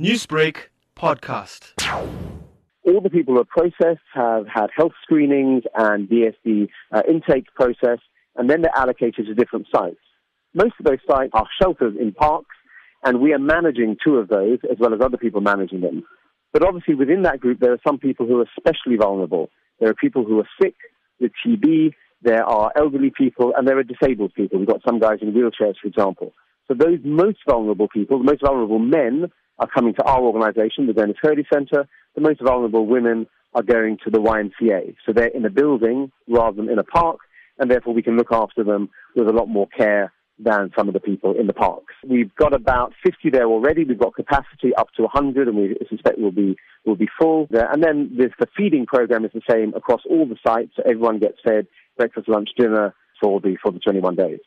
Newsbreak podcast. All the people are processed have had health screenings and DSD uh, intake process, and then they're allocated to different sites. Most of those sites are shelters in parks, and we are managing two of those as well as other people managing them. But obviously, within that group, there are some people who are especially vulnerable. There are people who are sick with TB, there are elderly people, and there are disabled people. We've got some guys in wheelchairs, for example. So those most vulnerable people, the most vulnerable men, are coming to our organization, the Dennis Hurley Center. The most vulnerable women are going to the YMCA. So they're in a building rather than in a park, and therefore we can look after them with a lot more care than some of the people in the parks. We've got about 50 there already. We've got capacity up to 100, and we suspect we'll be will be full there. And then this, the feeding program is the same across all the sites. So everyone gets fed breakfast, lunch, dinner for the for the 21 days.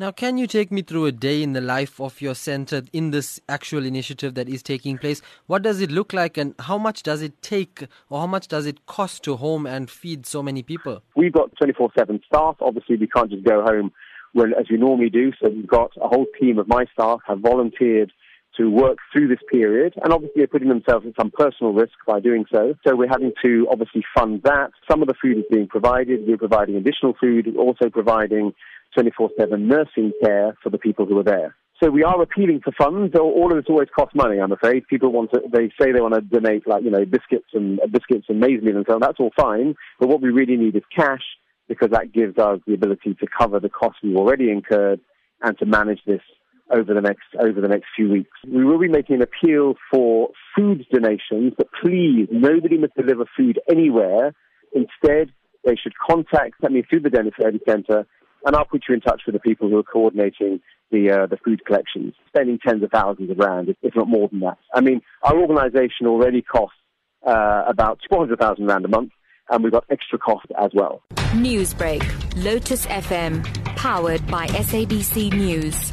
Now, can you take me through a day in the life of your center in this actual initiative that is taking place? What does it look like, and how much does it take, or how much does it cost to home and feed so many people? We've got 24 7 staff. Obviously, we can't just go home when, as we normally do. So, we've got a whole team of my staff have volunteered to work through this period, and obviously they're putting themselves at some personal risk by doing so. So we're having to obviously fund that. Some of the food is being provided. We're providing additional food, also providing 24-7 nursing care for the people who are there. So we are appealing for funds. All of this always costs money, I'm afraid. People want to, they say they want to donate like, you know, biscuits and, uh, biscuits and maize meal and so on. That's all fine. But what we really need is cash because that gives us the ability to cover the costs we've already incurred and to manage this over the next over the next few weeks. We will be making an appeal for food donations, but please, nobody must deliver food anywhere. Instead, they should contact me through the Dennis Hurley Centre and I'll put you in touch with the people who are coordinating the uh, the food collections, spending tens of thousands of rand, if not more than that. I mean, our organisation already costs uh, about 400,000 rand a month, and we've got extra costs as well. Newsbreak, Lotus FM, powered by SABC News.